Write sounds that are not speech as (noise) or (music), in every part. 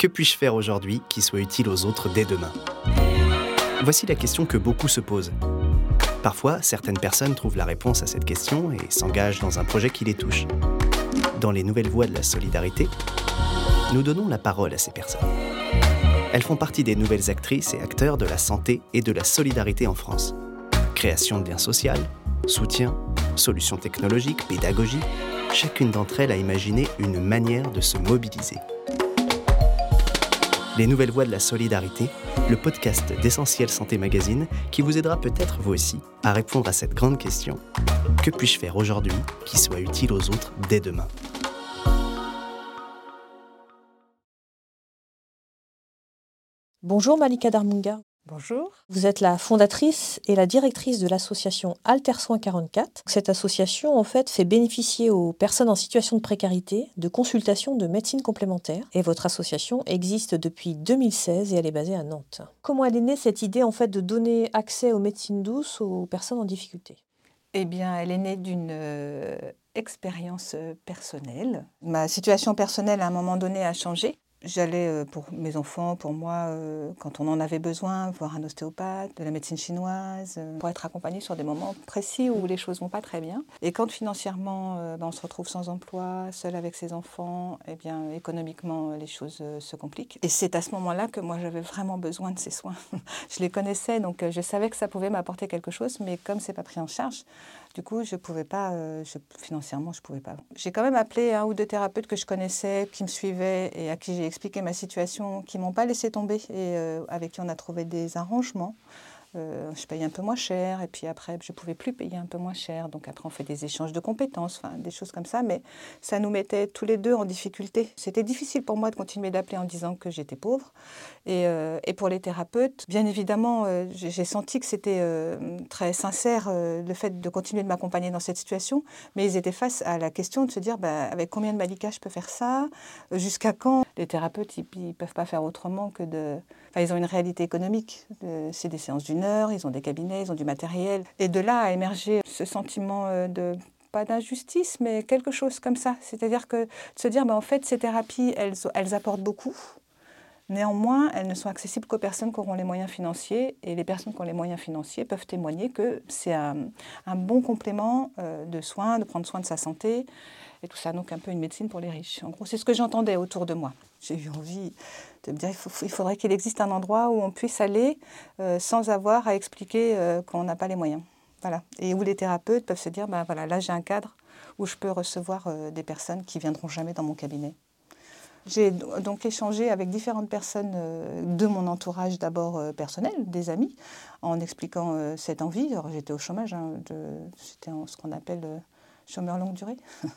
Que puis-je faire aujourd'hui qui soit utile aux autres dès demain? Voici la question que beaucoup se posent. Parfois, certaines personnes trouvent la réponse à cette question et s'engagent dans un projet qui les touche. Dans les nouvelles voies de la solidarité, nous donnons la parole à ces personnes. Elles font partie des nouvelles actrices et acteurs de la santé et de la solidarité en France. Création de liens sociaux, soutien, solutions technologiques, pédagogie, chacune d'entre elles a imaginé une manière de se mobiliser. Les Nouvelles Voies de la Solidarité, le podcast d'Essentiel Santé Magazine qui vous aidera peut-être vous aussi à répondre à cette grande question. Que puis-je faire aujourd'hui qui soit utile aux autres dès demain? Bonjour Malika Darmunga. Bonjour. Vous êtes la fondatrice et la directrice de l'association Alter Soins 44. Cette association, en fait, fait bénéficier aux personnes en situation de précarité de consultations de médecine complémentaire. Et votre association existe depuis 2016 et elle est basée à Nantes. Comment elle est née cette idée, en fait, de donner accès aux médecines douces aux personnes en difficulté? Eh bien, elle est née d'une euh, expérience euh, personnelle. Ma situation personnelle, à un moment donné, a changé. J'allais euh, pour mes enfants, pour moi, euh, quand on en avait besoin, voir un ostéopathe, de la médecine chinoise, euh, pour être accompagné sur des moments précis où les choses vont pas très bien. Et quand financièrement, ben, on se retrouve sans emploi, seul avec ses enfants, eh bien, économiquement, les choses se compliquent. Et c'est à ce moment-là que moi, j'avais vraiment besoin de ces soins. (laughs) je les connaissais, donc je savais que ça pouvait m'apporter quelque chose, mais comme c'est pas pris en charge, du coup, je pouvais pas, je, financièrement, je pouvais pas. J'ai quand même appelé un ou deux thérapeutes que je connaissais, qui me suivaient et à qui j'ai expliqué ma situation, qui m'ont pas laissé tomber et euh, avec qui on a trouvé des arrangements. Euh, je payais un peu moins cher et puis après je pouvais plus payer un peu moins cher. Donc après on fait des échanges de compétences des choses comme ça. Mais ça nous mettait tous les deux en difficulté. C'était difficile pour moi de continuer d'appeler en disant que j'étais pauvre. Et, euh, et, pour les thérapeutes bien évidemment euh, j'ai senti que c'était très sincère le fait de continuer de m'accompagner dans cette situation. Mais ils étaient face à la question de se dire bah, avec combien de Malika je peux faire ça? Jusqu'à quand? Les thérapeutes ils, ils peuvent pas faire autrement que de enfin, ils ont une réalité économique. C'est des séances d'une ils ont des cabinets, ils ont du matériel. Et de là a émergé ce sentiment euh, de pas d'injustice, mais quelque chose comme ça. C'est-à-dire que se dire, ben, en fait, ces thérapies, elles apportent beaucoup. Néanmoins, elles ne sont accessibles qu'aux personnes qui auront les moyens financiers. Et les personnes qui ont les moyens financiers peuvent témoigner que c'est un, bon complément euh, de soins, de prendre soin de sa santé et tout ça. Donc un peu une médecine pour les riches. En gros, c'est ce que j'entendais autour de moi. J'ai eu envie de me dire il faudrait qu'il existe un endroit où on puisse aller euh, sans avoir à expliquer euh, qu'on n'a pas les moyens. Voilà. Et où les thérapeutes peuvent se dire ben voilà, là j'ai un cadre où je peux recevoir des personnes qui viendront jamais dans mon cabinet. J'ai donc échangé avec différentes personnes de mon entourage, d'abord personnel, des amis, en expliquant cette envie. J'étais au chômage, hein, c'était ce qu'on appelle chômeur longue durée. (laughs)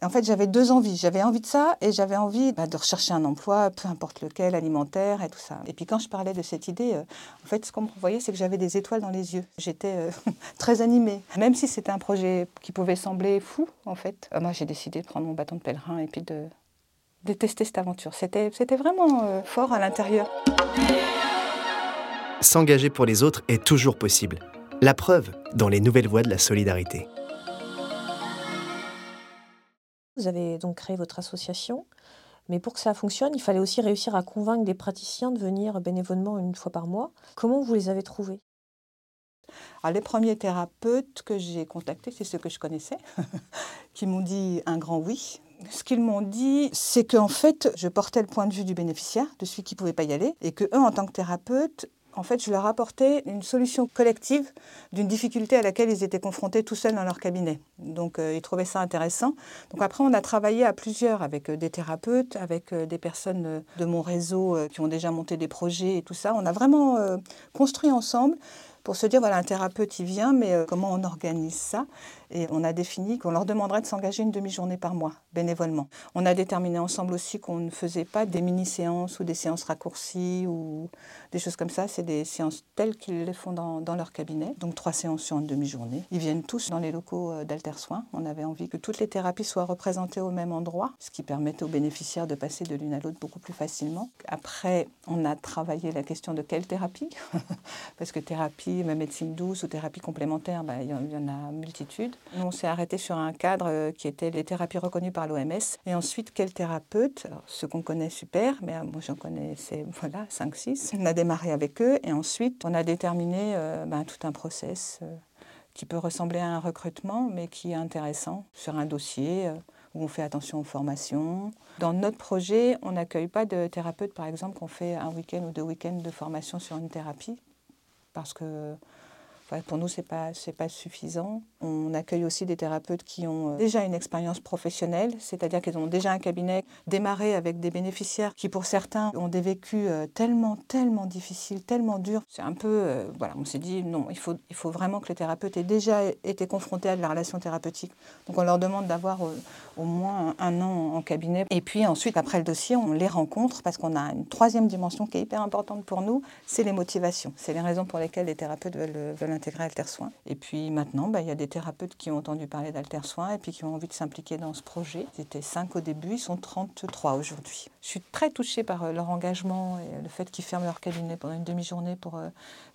En fait, j'avais deux envies. J'avais envie de ça et j'avais envie bah, de rechercher un emploi, peu importe lequel, alimentaire et tout ça. Et puis quand je parlais de cette idée, euh, en fait, ce qu'on me voyait, c'est que j'avais des étoiles dans les yeux. J'étais euh, (laughs) très animée. Même si c'était un projet qui pouvait sembler fou, en fait, euh, moi j'ai décidé de prendre mon bâton de pèlerin et puis de détester cette aventure. C'était, c'était vraiment fort à l'intérieur. S'engager pour les autres est toujours possible. La preuve dans les nouvelles voies de la solidarité. Vous avez donc créé votre association, mais pour que ça fonctionne, il fallait aussi réussir à convaincre des praticiens de venir bénévolement une fois par mois. Comment vous les avez trouvés? Alors, Les premiers thérapeutes que j'ai contactés, c'est ceux que je connaissais, (laughs) qui m'ont dit un grand oui. Ce qu'ils m'ont dit, c'est qu'en fait, je portais le point de vue du bénéficiaire, de celui qui ne pouvait pas y aller, et que eux, en tant que thérapeutes, en fait, je leur apportais une solution collective d'une difficulté à laquelle ils étaient confrontés tout seuls dans leur cabinet. Donc, euh, ils trouvaient ça intéressant. Donc, après, on a travaillé à plusieurs avec euh, des thérapeutes, avec euh, des personnes de mon réseau qui ont déjà monté des projets et tout ça. On a vraiment construit ensemble pour se dire, voilà, un thérapeute, il vient, mais comment on organise ça? Et on a défini qu'on leur demanderait de s'engager une demi-journée par mois, bénévolement. On a déterminé ensemble aussi qu'on ne faisait pas des mini-séances ou des séances raccourcies ou des choses comme ça. C'est des séances telles qu'ils les font dans, dans, leur cabinet. Donc trois séances sur une demi-journée. Ils viennent tous dans les locaux euh, d'Alter Soins. On avait envie que toutes les thérapies soient représentées au même endroit, ce qui permettait aux bénéficiaires de passer de l'une à l'autre beaucoup plus facilement. Après, on a travaillé la question de quelle thérapie? (laughs) Parce que thérapie, médecine douce ou thérapie complémentaire, bah, il y en a multitude. On s'est arrêté sur un cadre qui était les thérapies reconnues par l'OMS. Et ensuite, quel thérapeute? Alors, Ceux qu'on connaît, super, mais moi j'en connaissais (laughs) voilà, 5-6. On a démarré avec eux et ensuite on a déterminé ben, tout un process qui peut ressembler à un recrutement, mais qui est intéressant sur un dossier où on fait attention aux formations. Dans notre projet, on n'accueille pas de thérapeutes, par exemple, qu'on fait un week-end ou deux week-ends de formation sur une thérapie, parce que pour nous, ce n'est pas, pas suffisant. On accueille aussi des thérapeutes qui ont euh, déjà une expérience professionnelle, c'est-à-dire qu'ils ont déjà un cabinet démarré avec des bénéficiaires qui, pour certains, ont des vécus euh, tellement, tellement difficiles, tellement durs. C'est un peu, euh, voilà, on s'est dit, non, il faut, il faut vraiment que les thérapeutes aient déjà été confrontés à de la relation thérapeutique. Donc on leur demande d'avoir au moins un, an en cabinet. Et puis ensuite, après le dossier, on les rencontre parce qu'on a une troisième dimension qui est hyper importante pour nous, c'est les motivations. C'est les raisons pour lesquelles les thérapeutes veulent, veulent intégrer Altersoin. Et puis maintenant, bah, il y a des thérapeutes qui ont entendu parler d'Altersoin et puis qui ont envie de s'impliquer dans ce projet. Ils étaient 5 au début, ils sont 33 aujourd'hui. Je suis très touchée par euh, leur engagement et le fait qu'ils ferment leur cabinet pendant une demi-journée pour euh,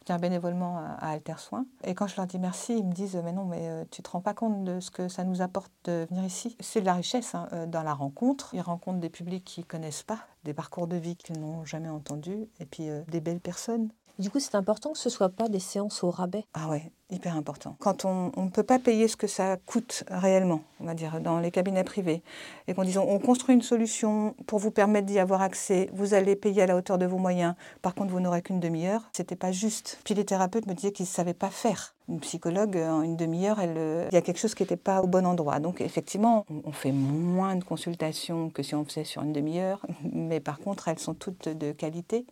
venir bénévolement à, Altersoin. Et quand je leur dis merci, ils me disent Mais non, mais euh, tu te rends pas compte de ce que ça nous apporte de venir ici? C'est de la richesse hein, dans la rencontre. Ils rencontrent des publics qu'ils connaissent pas, des parcours de vie qu'ils n'ont jamais entendus et puis des belles personnes. Du coup, c'est important que ce ne soit pas des séances au rabais. Ah ouais, hyper important. Quand on ne peut pas payer ce que ça coûte réellement, on va dire, dans les cabinets privés, et qu'on dit on construit une solution pour vous permettre d'y avoir accès, vous allez payer à la hauteur de vos moyens, par contre vous n'aurez qu'une demi-heure, c'était pas juste. Puis les thérapeutes me disaient qu'ils ne savaient pas faire. Une psychologue, en une demi-heure, il y a quelque chose qui n'était pas au bon endroit. Donc effectivement, on fait moins de consultations que si on faisait sur une demi-heure, (laughs) mais par contre, elles sont toutes de qualité.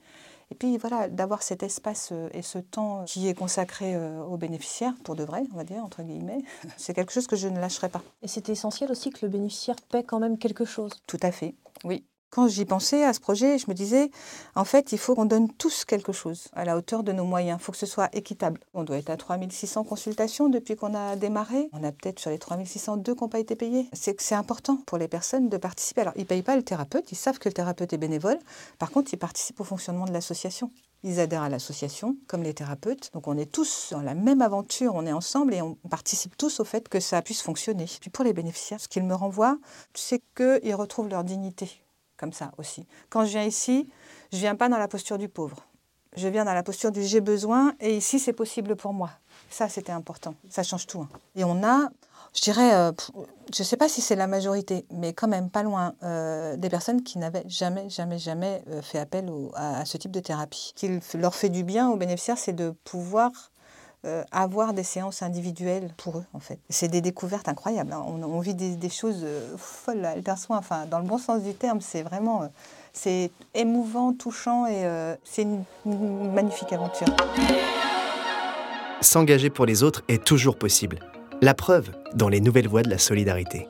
Et puis voilà, d'avoir cet espace euh, et ce temps qui est consacré euh, aux bénéficiaires, pour de vrai, on va dire, entre guillemets, (laughs) c'est quelque chose que je ne lâcherai pas. Et c'est essentiel aussi que le bénéficiaire paie quand même quelque chose. Tout à fait, oui. Quand j'y pensais à ce projet, je me disais, en fait, il faut qu'on donne tous quelque chose à la hauteur de nos moyens. Il faut que ce soit équitable. On doit être à 3600 consultations depuis qu'on a démarré. On a peut-être sur les 3602 qui n'ont pas été payés. C'est c'est important pour les personnes de participer. Alors, ils ne payent pas le thérapeute, ils savent que le thérapeute est bénévole. Par contre, ils participent au fonctionnement de l'association. Ils adhèrent à l'association, comme les thérapeutes. Donc on est tous dans la même aventure, on est ensemble et on participe tous au fait que ça puisse fonctionner. Puis pour les bénéficiaires, ce qu'ils me renvoient, c'est qu'ils retrouvent leur dignité comme ça aussi. Quand je viens ici, je viens pas dans la posture du pauvre. Je viens dans la posture du j'ai besoin et ici c'est possible pour moi. Ça c'était important. Ça change tout. Hein. Et on a, je dirais, euh, je sais pas si c'est la majorité, mais quand même pas loin, euh, des personnes qui n'avaient jamais, jamais, jamais euh, fait appel à, ce type de thérapie. Ce qui leur fait du bien aux bénéficiaires, c'est de pouvoir avoir des séances individuelles pour eux, en fait. C'est des découvertes incroyables. Hein. On, vit des, choses folles à Enfin, dans le bon sens du terme, c'est vraiment... c'est émouvant, touchant et c'est une magnifique aventure. S'engager pour les autres est toujours possible. La preuve dans les nouvelles voies de la solidarité.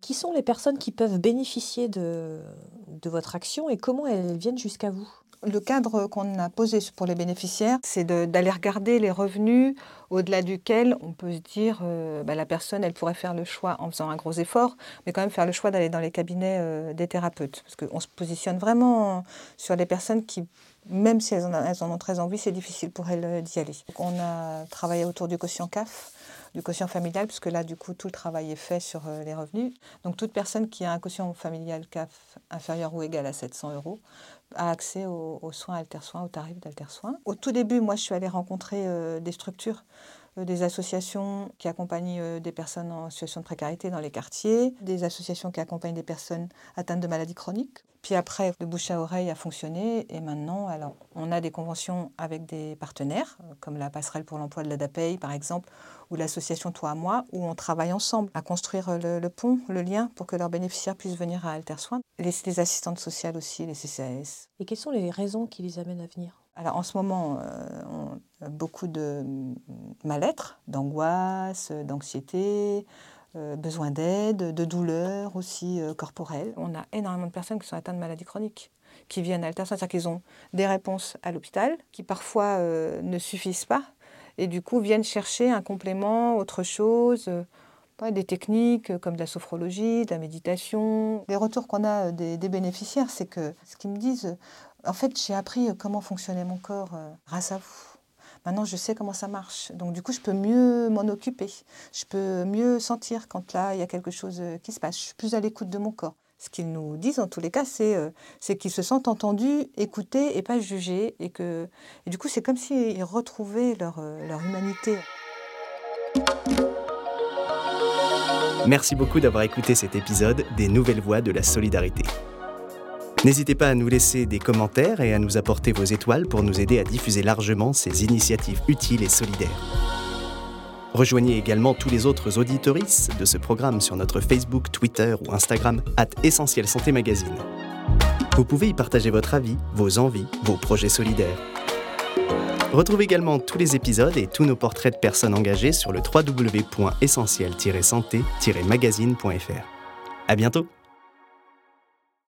Qui sont les personnes qui peuvent bénéficier de, de votre action et comment elles viennent jusqu'à vous? Le cadre qu'on a posé pour les bénéficiaires, c'est d'aller regarder les revenus au-delà duquel on peut se dire euh, bah, la personne, elle pourrait faire le choix en faisant un gros effort, mais quand même faire le choix d'aller dans les cabinets euh, des thérapeutes. Parce qu'on se positionne vraiment sur des personnes qui, même si elles en, ont très envie, c'est difficile pour elles euh, d'y aller. on a travaillé autour du quotient CAF du quotient familial, puisque là, du coup, tout le travail est fait sur les revenus. Donc, toute personne qui a un quotient familial CAF inférieur ou égal à 700 euros a accès aux, soins Altersoins, aux tarifs d'Altersoins. Au tout début, moi, je suis allée rencontrer euh, des structures, euh, des associations qui accompagnent euh, des personnes en situation de précarité dans les quartiers, des associations qui accompagnent des personnes atteintes de maladies chroniques. Puis après, le bouche à oreille a fonctionné et maintenant, alors, on a des conventions avec des partenaires, comme la passerelle pour l'emploi de l'ADAPEI, par exemple, ou l'association Toi à moi, où on travaille ensemble à construire le, pont, le lien, pour que leurs bénéficiaires puissent venir à Altersoin. Les, les assistantes sociales aussi, les CCAS. Et quelles sont les raisons qui les amènent à venir? Alors en ce moment, euh, on a beaucoup de mal-être, d'angoisse, d'anxiété, euh, besoin d'aide, de douleur aussi euh, corporelle. On a énormément de personnes qui sont atteintes de maladies chroniques, qui viennent à Altersoin, c'est-à-dire qu'ils ont des réponses à l'hôpital qui parfois ne suffisent pas et du coup viennent chercher un complément, autre chose, euh, des techniques comme de la sophrologie, de la méditation. Les retours qu'on a des, bénéficiaires, c'est que ce qu'ils me disent, en fait, j'ai appris comment fonctionnait mon corps grâce à vous. Maintenant, je sais comment ça marche. Donc, du coup, je peux mieux m'en occuper. Je peux mieux sentir quand là, il y a quelque chose euh, qui se passe. Je suis plus à l'écoute de mon corps. Ce qu'ils nous disent, en tous les cas, c'est euh, qu'ils se sentent entendus, écoutés et pas jugés. Et, que, du coup, c'est comme s'ils retrouvaient leur, euh, leur humanité. Merci beaucoup d'avoir écouté cet épisode des Nouvelles Voix de la Solidarité. N'hésitez pas à nous laisser des commentaires et à nous apporter vos étoiles pour nous aider à diffuser largement ces initiatives utiles et solidaires. Rejoignez également tous les autres auditories de ce programme sur notre Facebook, Twitter ou Instagram, at Essentiel Santé Magazine. Vous pouvez y partager votre avis, vos envies, vos projets solidaires. Retrouvez également tous les épisodes et tous nos portraits de personnes engagées sur le www.essentiel-santé-magazine.fr. À bientôt!